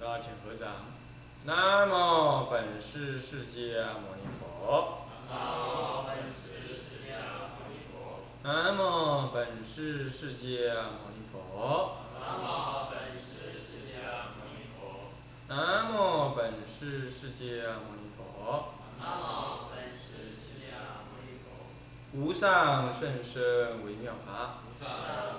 大家请合掌。南无本师释迦牟尼佛。南无本师释迦牟尼佛。南无本师释迦牟尼佛。南无本师释迦牟尼佛。南无本师释迦牟尼佛。南无本师释迦牟尼佛。无上甚深微妙法，无上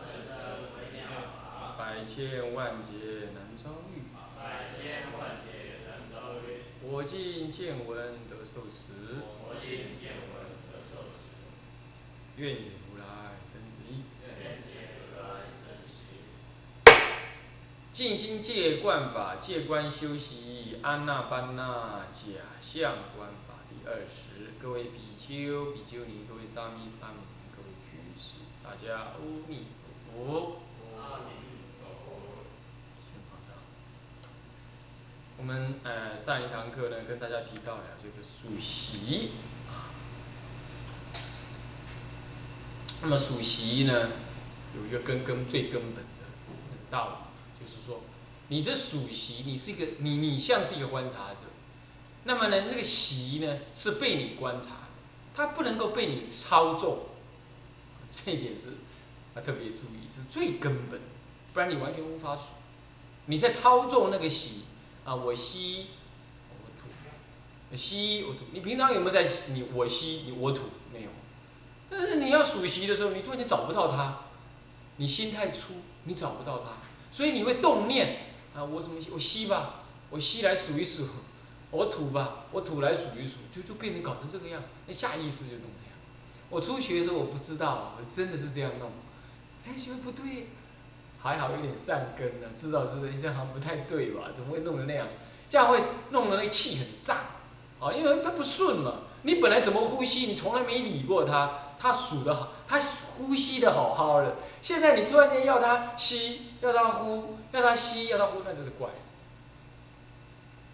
甚深微妙法，百千万劫难遭遇。百千万劫难遭遇。我今见闻得受持，我今见闻得受持，愿解如来真实义。愿解如来真实义。静心戒观法，戒观修习安那班那假象观法第二十。各位比丘、比丘尼，各位沙弥、沙弥尼，各位居士，大家阿弥陀佛。阿弥陀佛。先放上。我们呃上一堂课呢，跟大家提到了这个属习啊。那么属习呢，有一个根根最根本的道理，就是说，你这属习，你是一个你你像是一个观察者，那么呢，那个习呢是被你观察，它不能够被你操纵，这一点是要特别注意，是最根本，不然你完全无法数。你在操纵那个习啊，我吸，我吐，我吸我吐。你平常有没有在你我吸你我吐？没有。但是你要数习的时候，你突然间找不到它，你心太粗，你找不到它，所以你会动念啊，我怎么吸？我吸吧，我吸来数一数，我吐吧，我吐来数一数，就就变成搞成这个样，那下意识就弄这样。我初学的时候我不知道，我真的是这样弄，哎，觉得不对。还好有点善根呢、知道知道，这样好像不太对吧？怎么会弄成那样？这样会弄得那个气很胀，啊，因为它不顺嘛。你本来怎么呼吸，你从来没理过它，它数的好，它呼吸的好好的，现在你突然间要它吸，要它呼，要它吸，要它呼，那就是怪。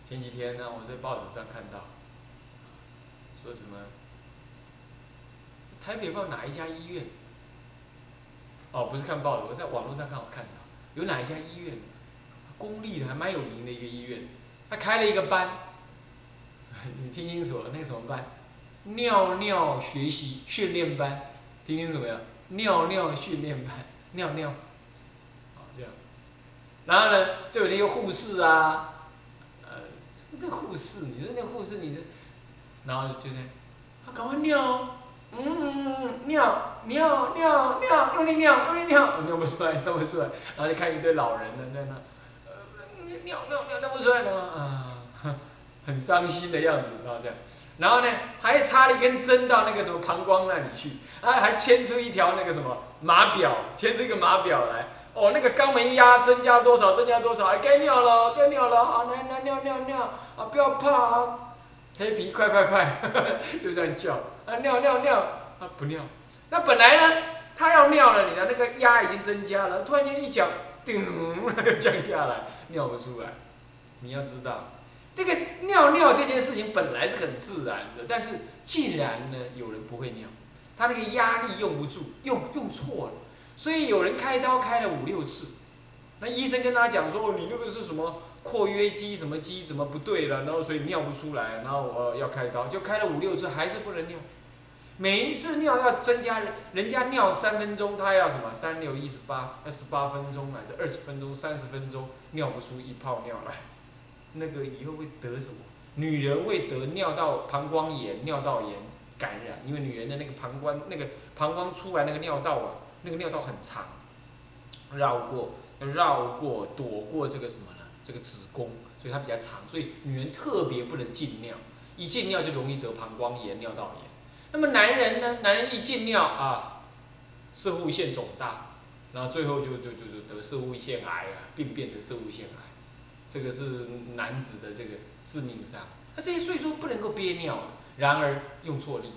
前几天呢，我在报纸上看到，说什么台北不知道哪一家医院。哦，不是看报纸，我在网络上看，我看到有哪一家医院，公立的还蛮有名的一个医院，他开了一个班，你听清楚了，那个什么班？尿尿学习训练班，听清楚没有？尿尿训练班，尿尿，好这样，然后呢，就有那个护士啊，呃，那护士，你说那护士，你这，然后就这样，他赶快尿。嗯，尿尿尿尿，用力尿，用力尿，尿不出来，尿不出来，然后就看一堆老人呢在那，呃，尿尿尿尿不出来了啊，很伤心的样子，然后这样，然后呢，还插了一根针到那个什么膀胱那里去，啊，还牵出一条那个什么码表，牵出一个码表来，哦，那个肛门压增加多少，增加多少，哎，该尿了，该尿了，好，来来尿尿尿，啊，不要怕啊。黑皮快快快，就这样叫啊尿尿尿啊不尿，那本来呢他要尿了，你的那个压已经增加了，突然间一脚，叮，降下来，尿不出来。你要知道，这个尿尿这件事情本来是很自然的，但是既然呢有人不会尿，他那个压力用不住，用用错了，所以有人开刀开了五六次，那医生跟他讲说，你那个是什么？括约肌什么肌怎么不对了？然后所以尿不出来，然后我要开刀，就开了五六次还是不能尿。每一次尿要增加人，家尿三分钟，他要什么三六一十八，要十八分钟还是二十分钟、三十分钟尿不出一泡尿来，那个以后会得什么？女人会得尿道膀胱炎、尿道炎感染，因为女人的那个膀胱那个膀胱出来那个尿道啊，那个尿道很长，绕过绕过躲过这个什么呢？这个子宫，所以它比较长，所以女人特别不能禁尿，一禁尿就容易得膀胱炎、尿道炎。那么男人呢？男人一禁尿啊，射护腺肿大，然后最后就就就就得射护腺癌啊，并变成射护腺癌，这个是男子的这个致命伤。那这些所以说不能够憋尿，然而用错力，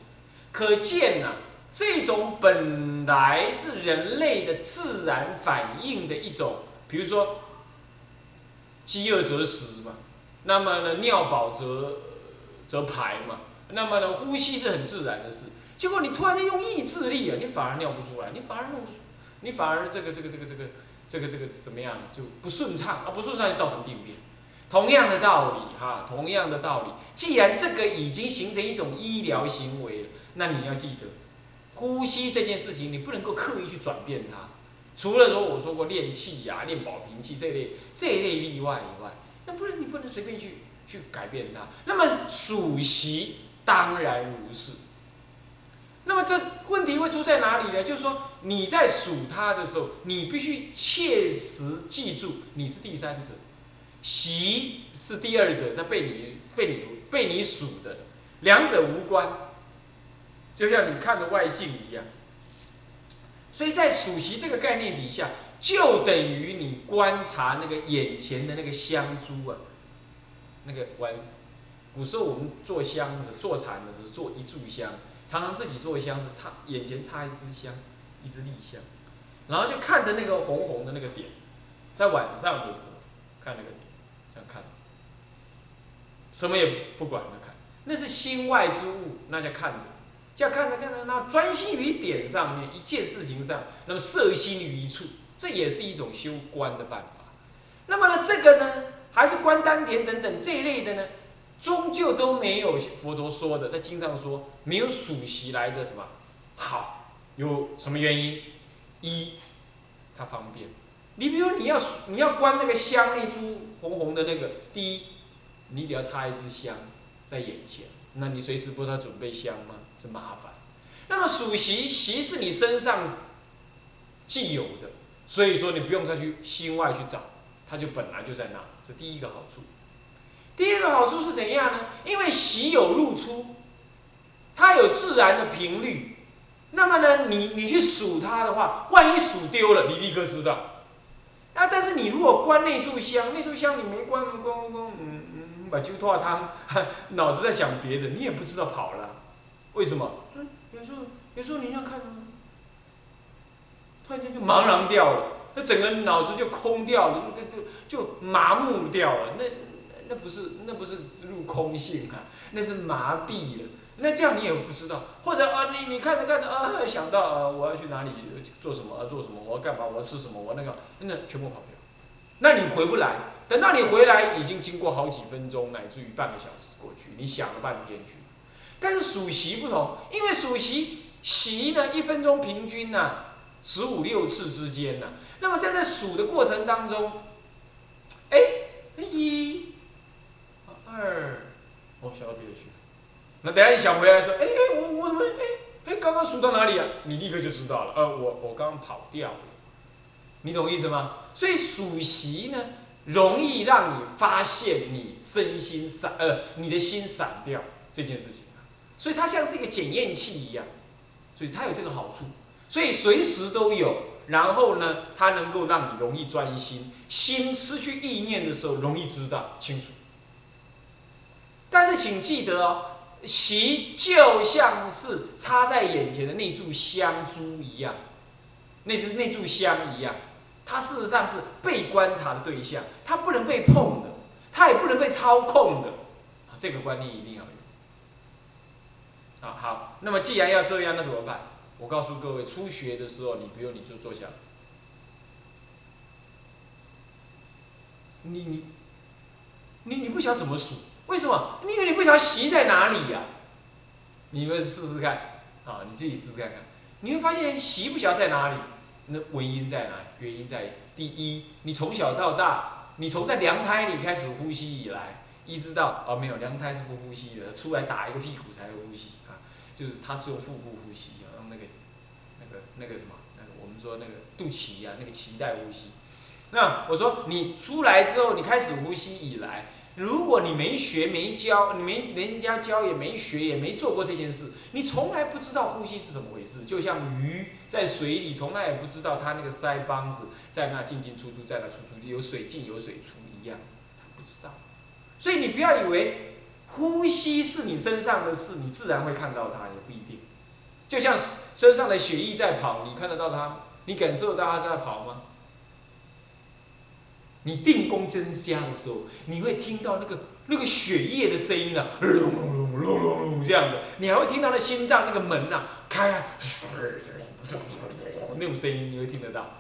可见呐，这种本来是人类的自然反应的一种，比如说。饥饿则食嘛，那么呢，尿饱则则排嘛，那么呢，呼吸是很自然的事。结果你突然间用意志力啊，你反而尿不出来，你反而弄不出，你反而这个这个这个这个这个这个怎么样就不顺畅啊？不顺畅就造成病变。同样的道理哈，同样的道理。既然这个已经形成一种医疗行为了，那你要记得，呼吸这件事情你不能够刻意去转变它。除了说我说过练气呀、练保平气这类这一类例外以外，那不能你不能随便去去改变它。那么数息当然如是。那么这问题会出在哪里呢？就是说你在数它的时候，你必须切实记住你是第三者，习是第二者在被你被你被你数的，两者无关，就像你看着外境一样。所以在数息这个概念底下，就等于你观察那个眼前的那个香珠啊，那个玩，古时候我们做香子、做禅的时候做一炷香，常常自己做香是插眼前插一支香，一支立香，然后就看着那个红红的那个点，在晚上的时候看那个点，这样看，什么也不管的看，那是心外之物，那叫看着。这样看着看着，那专心于点上面一件事情上，那么摄心于一处，这也是一种修观的办法。那么呢，这个呢，还是观丹田等等这一类的呢，终究都没有佛陀说的，在经上说没有属习来的什么好，有什么原因？一，它方便。你比如你要你要观那个香那株红红的那个，第一，你得要插一支香在眼前，那你随时不知道准备香吗？是麻烦，那么属习习是你身上既有的，所以说你不用再去心外去找，它就本来就在那，这第一个好处。第二个好处是怎样呢？因为习有入出，它有自然的频率，那么呢，你你去数它的话，万一数丢了，你立刻知道。啊，但是你如果关那炷香，那炷香你没关关关关，嗯嗯，把酒拖汤，脑子在想别的，你也不知道跑了。为什么？嗯，有时候有时候你要看，突然间就茫然掉了，那整个脑子就空掉了，就就就麻木掉了。那那不是那不是入空性啊，那是麻痹了。那这样你也不知道，或者啊，你你看着看着啊，想到啊，我要去哪里做什么啊，做什么，我要干嘛，我要吃什么，我那个那全部跑掉。那你回不来，等到你回来，已经经过好几分钟，乃至于半个小时过去，你想了半天去。但是数息不同，因为数息息呢，一分钟平均呢十五六次之间呢。那么在这数的过程当中，哎，一，二，哦，想到别的去。那等下你想回来说，哎哎，我我怎么哎哎，刚刚数到哪里啊？你立刻就知道了。呃，我我刚刚跑掉了，你懂意思吗？所以数息呢，容易让你发现你身心散，呃，你的心散掉这件事情。所以它像是一个检验器一样，所以它有这个好处，所以随时都有。然后呢，它能够让你容易专心，心失去意念的时候容易知道清楚。但是请记得哦，习就像是插在眼前的那柱香珠一样，那是那柱香一样，它事实上是被观察的对象，它不能被碰的，它也不能被操控的。这个观念一定要有。啊好，那么既然要这样，那怎么办？我告诉各位，初学的时候，你不用你就坐下。你你，你你不晓得怎么数？为什么？因为你不晓得习在哪里呀？你们试试看，啊，你自己试试看看，你会发现习不晓得在哪里。那原因在哪？原因在第一，你从小到大，你从在娘胎里开始呼吸以来，一直到哦没有，娘胎是不呼吸的，出来打一个屁股才会呼吸啊。就是它是用腹部呼吸，用那个、那个、那个什么，那个我们说那个肚脐呀，那个脐带呼吸。那我说你出来之后，你开始呼吸以来，如果你没学、没教，你没人家教也没学也没做过这件事，你从来不知道呼吸是怎么回事。就像鱼在水里，从来也不知道它那个腮帮子在那进进出出，在那出出，有水进有水出一样，他不知道。所以你不要以为。呼吸是你身上的事，你自然会看到它，也不一定。就像身上的血液在跑，你看得到它，你感受到它在跑吗？你定功真香的时候，你会听到那个那个血液的声音啊，隆隆隆隆隆隆这样子，你还会听到那心脏那个门呐开啊，那种声音你会听得到。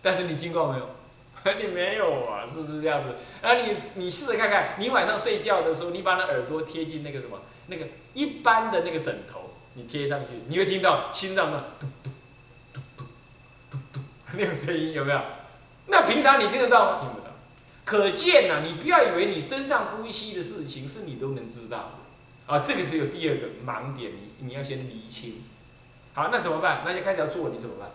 但是你听过没有？你没有啊，是不是这样子？啊，你你试着看看，你晚上睡觉的时候，你把那耳朵贴近那个什么，那个一般的那个枕头，你贴上去，你会听到心脏的嘟嘟嘟嘟嘟嘟那种声音，有没有？那平常你听得到吗？听不到。可见呐、你不要以为你身上呼吸的事情是你都能知道的，啊，这个是有第二个盲点，你你要先厘清。好，那怎么办？那就开始要做，你怎么办？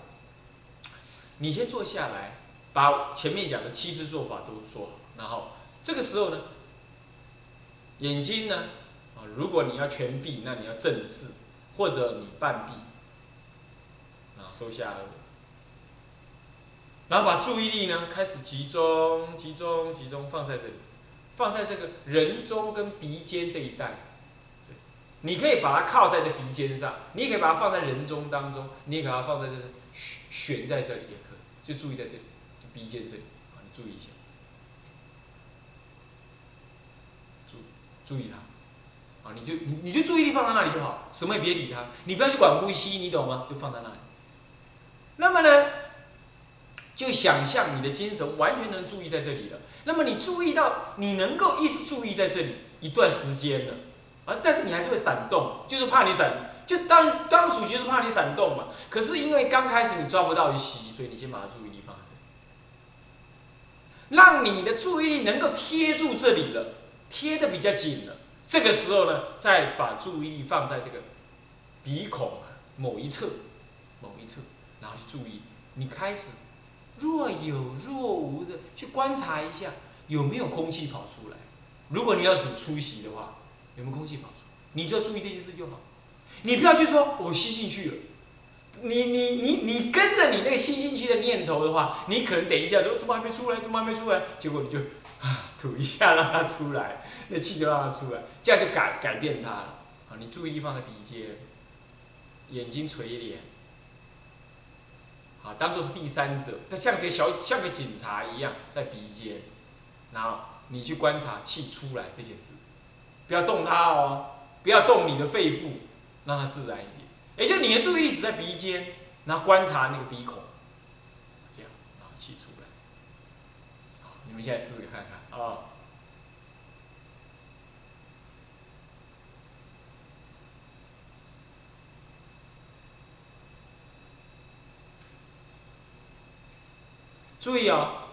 你先坐下来，把前面讲的七支做法都做好，然后这个时候呢，眼睛呢，啊，如果你要全闭，那你要正视，或者你半闭，然后收下颚，然后把注意力呢开始集中、集中、集中放在这里，放在这个人中跟鼻尖这一带。你可以把它靠在这鼻尖上，你也可以把它放在人中当中，你也可以把它放在这悬悬在这里也可以，就注意在这里，就鼻尖这里，啊，你注意一下，注注意它，啊，你就你你就注意力放在那里就好，什么也别理它，你不要去管呼吸，你懂吗？就放在那里。那么呢，就想象你的精神完全能注意在这里了。那么你注意到你能够一直注意在这里一段时间了，啊，但是你还是会闪动，就是怕你闪，就当当属就是怕你闪动嘛。可是因为刚开始你抓不到息，所以你先把注意力放在这里，让你的注意力能够贴住这里了，贴的比较紧了。这个时候呢，再把注意力放在这个鼻孔某一侧，某一侧，然后去注意，你开始若有若无的去观察一下有没有空气跑出来。如果你要数出息的话，有没有空气跑出，你就要注意这件事就好。你不要去说我吸进去了，你你你你跟着你那个吸进去的念头的话，你可能等一下说怎么还没出来，怎么还没出来，结果你就啊 吐一下让它出来，那气就让它出来，这样就改改变它了。好，你注意力放在鼻尖，眼睛垂脸。啊，当做是第三者，他像谁小像个警察一样在鼻尖，然后你去观察气出来这件事，不要动它哦，不要动你的肺部，让它自然一点。也就你的注意力只在鼻尖，然后观察那个鼻孔，这样，然后气出来。好，你们现在试试看看啊。注意哦，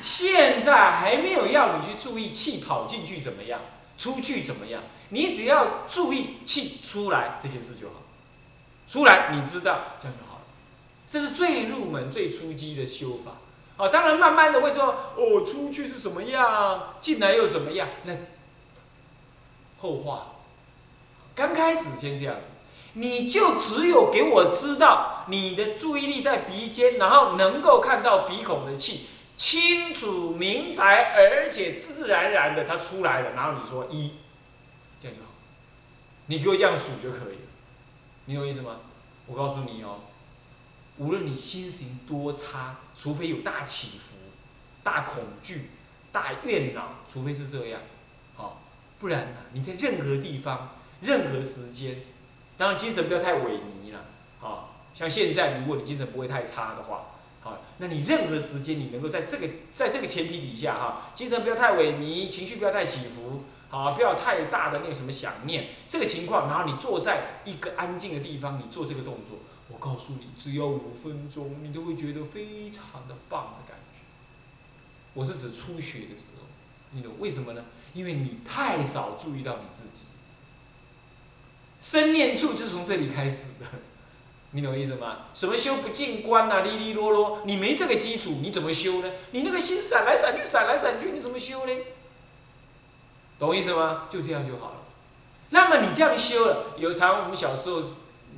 现在还没有要你去注意气跑进去怎么样，出去怎么样，你只要注意气出来这件事就好。出来你知道，这样就好了。这是最入门、最初级的修法。哦，当然慢慢的会说，哦，出去是什么样，进来又怎么样，那后话。刚开始先这样。你就只有给我知道你的注意力在鼻尖，然后能够看到鼻孔的气清楚明白，而且自然然的它出来了，然后你说一，这样就好，你给我这样数就可以了，你懂意思吗？我告诉你哦，无论你心情多差，除非有大起伏、大恐惧、大怨恼，除非是这样，好，不然呢，你在任何地方、任何时间。当然，精神不要太萎靡了，好，像现在，如果你精神不会太差的话，好，那你任何时间你能够在这个在这个前提底下哈，精神不要太萎靡，情绪不要太起伏，好，不要太大的那个什么想念，这个情况，然后你坐在一个安静的地方，你做这个动作，我告诉你，只要五分钟，你都会觉得非常的棒的感觉。我是指初学的时候，你懂为什么呢？因为你太少注意到你自己。生念处就是从这里开始的，你懂我意思吗？什么修不进观呐，哩哩啰啰，你没这个基础，你怎么修呢？你那个心闪来闪去，闪来闪去，你怎么修呢？懂我意思吗？就这样就好了。那么你这样修了，有常我们小时候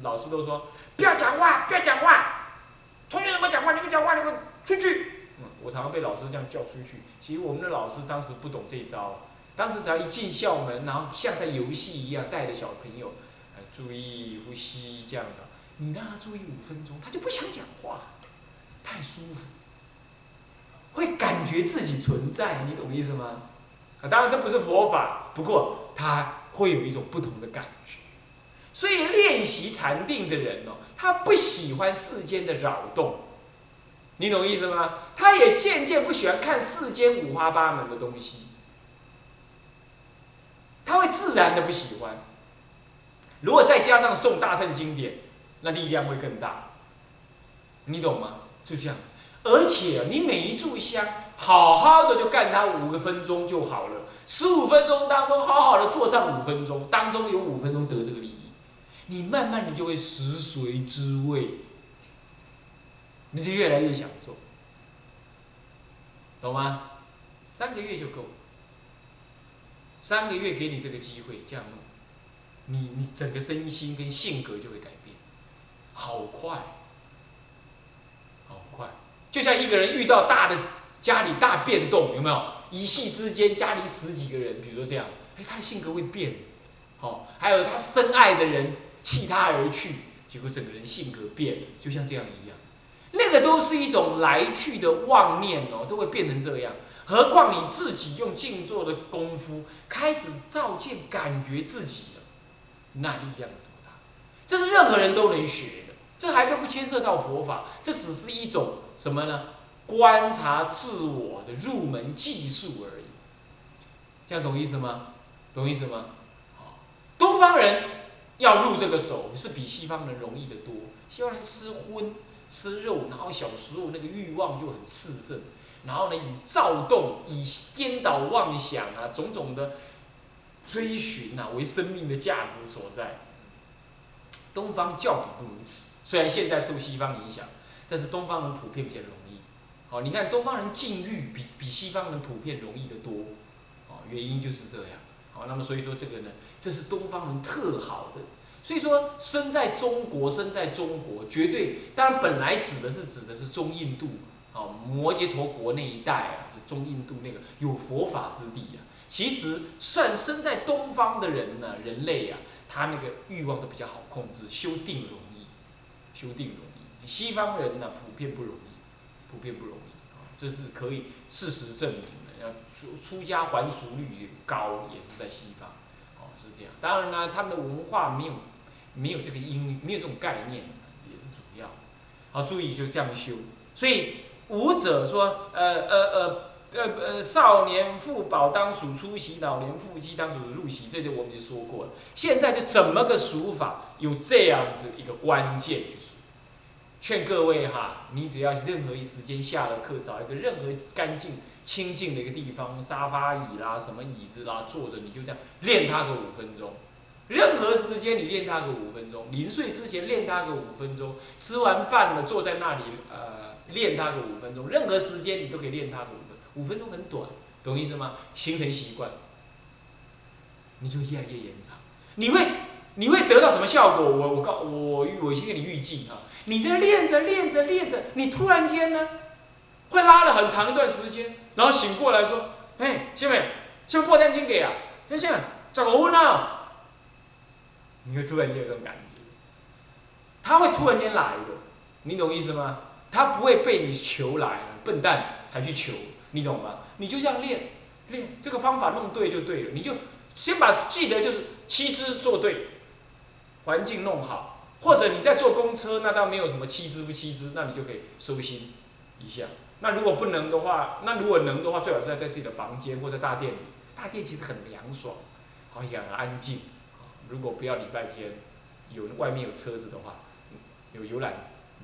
老师都说，不要讲话，不要讲话，同学怎么讲话？你们讲话，你们出去。嗯，我常常被老师这样叫出去。其实我们的老师当时不懂这一招，当时只要一进校门，然后像在游戏一样带着小朋友。注意呼吸，这样子，你让他注意五分钟，他就不想讲话，太舒服，会感觉自己存在，你懂意思吗？啊，当然这不是佛法，不过他会有一种不同的感觉。所以练习禅定的人哦，他不喜欢世间的扰动，你懂意思吗？他也渐渐不喜欢看世间五花八门的东西，他会自然的不喜欢。如果再加上诵大圣经典，那力量会更大，你懂吗？就这样。而且你每一炷香，好好的就干它五个分钟就好了。十五分钟当中，好好的做上五分钟，当中有五分钟得这个利益，你慢慢的就会食髓知味，你就越来越享受，懂吗？三个月就够，三个月给你这个机会这样弄，你你整个身心跟性格就会改变，好快，好快，就像一个人遇到大的家里大变动，有没有？一夕之间家里死几个人，比如说这样，哎，他的性格会变，好，还有他深爱的人弃他而去，结果整个人性格变了，就像这样一样，那个都是一种来去的妄念哦，都会变成这样。何况你自己用静坐的功夫开始照见感觉自己，那力量有多大？这是任何人都能学的，这还都不牵涉到佛法，这只是一种什么呢？观察自我的入门技术而已，这样懂意思吗？懂意思吗？好，东方人要入这个手是比西方人容易的多。西方人吃荤吃肉，然后小时候那个欲望就很炽盛，然后呢以躁动、以颠倒妄想啊种种的追寻啊为生命的价值所在。东方较比不如此，虽然现在受西方影响，但是东方人普遍比较容易。好，你看东方人禁欲比比西方人普遍容易得多，哦，原因就是这样。好，那么所以说这个呢，这是东方人特好的。所以说，生在中国，生在中国，绝对当然本来指的是指的是中印度，哦，摩羯陀国那一带啊，是中印度那个有佛法之地啊。其实算生在东方的人呢，人类啊，他那个欲望都比较好控制，修定容易，修定容易。西方人呢，普遍不容易。普遍不容易啊，这是可以事实证明的。要出出家还俗率高，也是在西方，哦，是这样。当然呢，他们的文化没有没有这个因，没有这种概念，也是主要。好，注意就这样修。所以武者说，呃呃呃呃呃，少年富宝当属出席，老年富妻当属入席，这就我们就说过了。现在就怎么个数法，有这样子一个关键就是。劝各位哈，你只要任何一时间下了课，找一个任何干净、清净的一个地方，沙发椅啦、什么椅子啦，坐着你就这样练它个五分钟。任何时间你练它个五分钟，临睡之前练它个五分钟，吃完饭了坐在那里呃练它个五分钟。任何时间你都可以练它个五分钟，五分钟很短，懂意思吗？形成习惯，你就越来越延长。你会你会得到什么效果？我我告我我先给你预计啊。你在练着练着练着，你突然间呢，会拉了很长一段时间，然后醒过来说：“哎，妹妹，像破天经给啊，那现在怎么问呢？”你会突然间有这种感觉，他会突然间来的，你懂意思吗？他不会被你求来，笨蛋才去求，你懂吗？你就这样练，练这个方法弄对就对了，你就先把记得就是七支做对，环境弄好。或者你在坐公车，那倒没有什么七支不七支，那你就可以收心一下。那如果不能的话，那如果能的话，最好是在在自己的房间或者大殿里。大殿其实很凉爽，好很安静。如果不要礼拜天，有外面有车子的话，有游览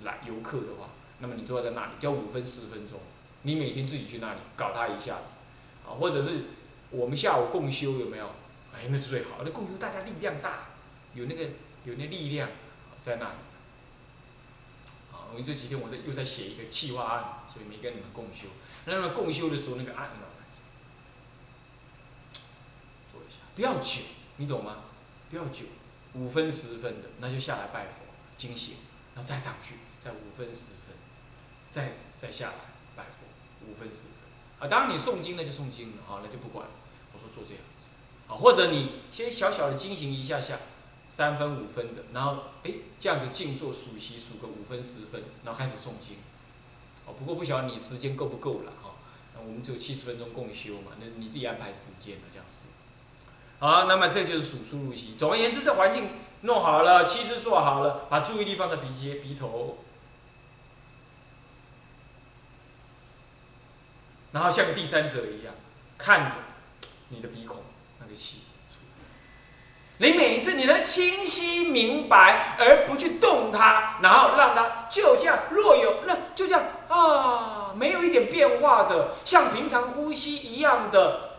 来游客的话，那么你坐在那里，就五分十分钟，你每天自己去那里搞他一下子，啊，或者是我们下午共修有没有？哎，那是最好，那共修大家力量大，有那个有那力量。在那里，啊，因为这几天我在又在写一个企划案，所以没跟你们共修。那么共修的时候，那个案呢，做一下，不要久，你懂吗？不要久，五分十分的，那就下来拜佛、惊醒，然后再上去，再五分十分，再再下来拜佛，五分十分。啊，当然你诵经那就诵经了，啊，那就不管了。我说做这样子，啊，或者你先小小的惊醒一下下。三分五分的，然后哎，这样子静坐数息数个五分十分，然后开始诵经。哦，不过不晓得你时间够不够了哈。那我们只有七十分钟共修嘛，那你自己安排时间了，这样是。好，那么这就是数出入息。总而言之，这环境弄好了，气质做好了，把注意力放在鼻尖、鼻头。然后像个第三者一样看着你的鼻孔那个气。你每一次你能清晰明白，而不去动它，然后让它就这样若有那就这样啊，没有一点变化的，像平常呼吸一样的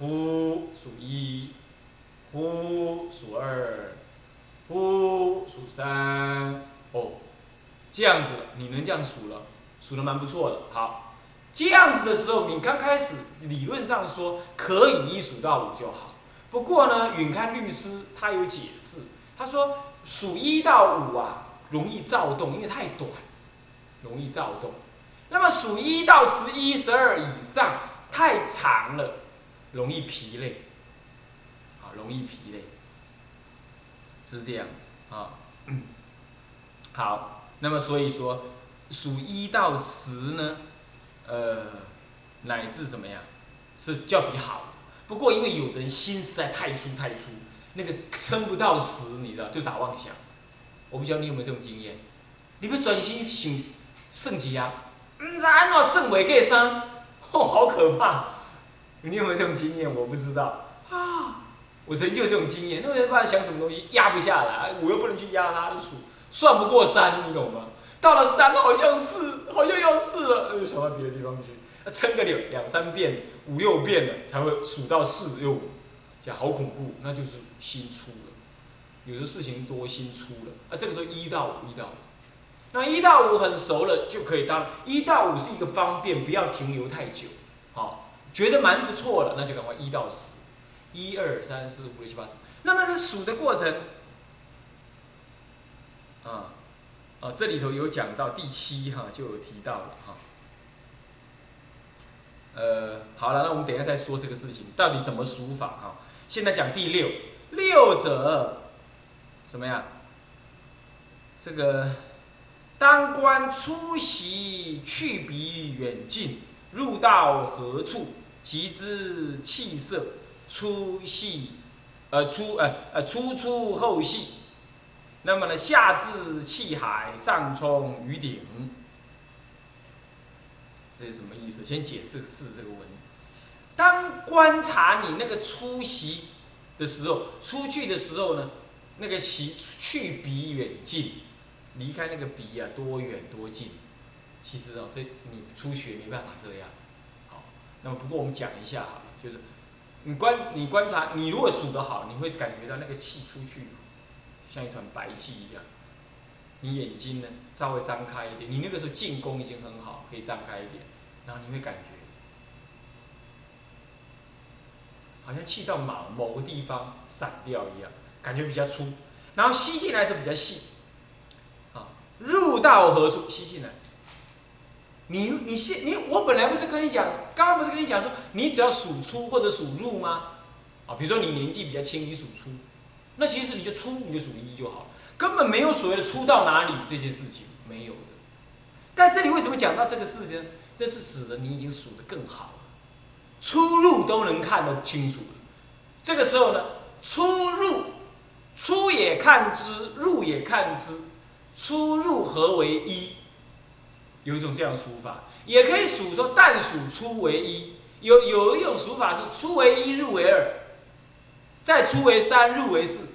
呼数一，呼数二，呼数三，哦，这样子你能这样数了，数的蛮不错的。好，这样子的时候，你刚开始理论上说可以一数到五就好。不过呢，允刊律师他有解释，他说数一到五啊，容易躁动，因为太短，容易躁动。那么数一到十一、十二以上太长了，容易疲累，啊，容易疲累，是这样子啊。嗯好，那么所以说数一到十呢，呃，乃至怎么样，是较比好。不过，因为有的人心实在太粗太粗，那个撑不到死，你知道，就打妄想。我不知道你有没有这种经验？你不专心想算几啊？唔知安怎算袂过三，哦，好可怕！你有没有这种经验？我不知道啊。我曾经有这种经验，那没办法想什么东西压不下来，我又不能去压它，数算不过三，你懂吗？到了三好像是，好像要四了，又想到别的地方去。撑个两两三遍、五六遍了，才会数到四又五，讲好恐怖，那就是心粗了。有的事情多心粗了，啊，这个时候一到五，一到五，那一到五很熟了就可以当一到五是一个方便，不要停留太久，好，觉得蛮不错了，那就赶快一到十，一二三四五六七八十。那么这数的过程，啊，啊，这里头有讲到第七哈，就有提到了哈。呃，好了，那我们等一下再说这个事情到底怎么数法啊？现在讲第六，六者什么呀？这个当观出席去彼远近，入到何处，即知气色粗细，呃粗呃呃粗粗后细。那么呢，下至气海，上冲于顶。这是什么意思？先解释“四”这个文。当观察你那个出席的时候，出去的时候呢，那个席去鼻远近，离开那个鼻啊，多远多近？其实哦，这你初学没办法这样。好，那么不过我们讲一下哈，就是你观你观察，你如果数得好，你会感觉到那个气出去，像一团白气一样。你眼睛呢稍微张开一点，你那个时候进攻已经很好，可以张开一点。然后你会感觉，好像气到某某个地方散掉一样，感觉比较粗。然后吸进来时候比较细，啊，入到何处？吸进来。你你现你我本来不是跟你讲，刚刚不是跟你讲说，你只要数出或者数入吗？啊，比如说你年纪比较轻，你数出，那其实你就出你就数一就好了，根本没有所谓的出到哪里这件事情没有的。但这里为什么讲到这个事情？这是使得你已经数得更好了，出入都能看得清楚了。这个时候呢，出入，出也看之，入也看之，出入合为一。有一种这样的数法，也可以数说但数出为一。有有一种数法是出为一，入为二，再出为三，入为四。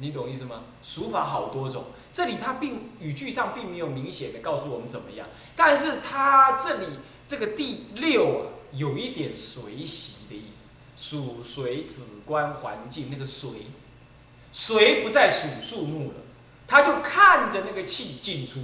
你懂意思吗？数法好多种。这里它并语句上并没有明显的告诉我们怎么样，但是它这里这个第六啊，有一点随习的意思，属随子观环境那个随，随不再数数目了，他就看着那个气进出。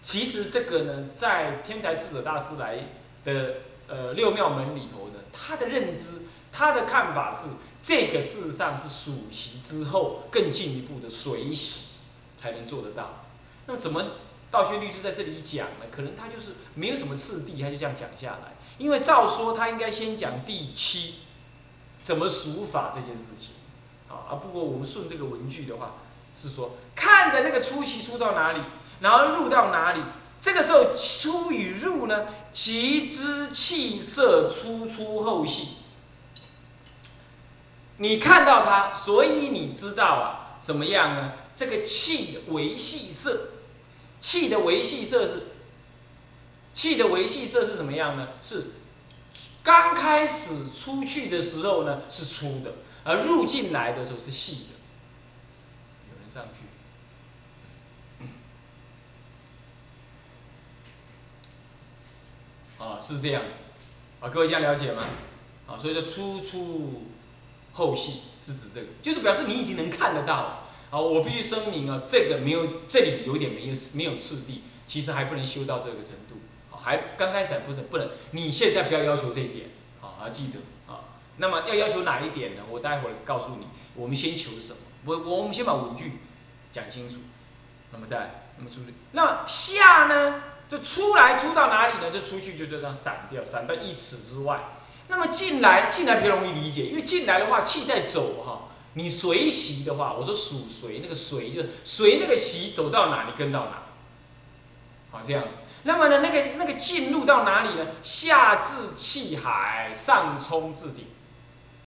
其实这个呢，在天台智者大师来的呃六妙门里头呢，他的认知，他的看法是，这个事实上是属习之后更进一步的随习。才能做得到。那么怎么道学律师在这里讲呢？可能他就是没有什么次第，他就这样讲下来。因为照说他应该先讲第七，怎么数法这件事情。啊，不过我们顺这个文句的话，是说看着那个出息出到哪里，然后入到哪里。这个时候出与入呢，其之气色出出后细。你看到它，所以你知道啊，怎么样呢？这个气的维系色，气的维系色是气的维系色是怎么样呢？是刚开始出去的时候呢是粗的，而入进来的时候是细的。有人上去。啊，是这样子，啊，各位这样了解吗？啊，所以说粗粗后细是指这个，就是表示你已经能看得到了。啊，我必须声明啊，这个没有，这里有点没有没有次第，其实还不能修到这个程度，还刚开始还不能不能，你现在不要要求这一点，啊，要记得啊。那么要要求哪一点呢？我待会儿告诉你，我们先求什么？我我们先把文句讲清楚，那么再那么出去，那下呢？就出来出到哪里呢？就出去就这样散掉，散到一尺之外。那么进来进来比较容易理解，因为进来的话气在走哈。你随习的话，我说属随，那个随就是随那个习走到哪，你跟到哪。好这样子。那么呢，那个那个进入到哪里呢？下至气海，上冲至顶。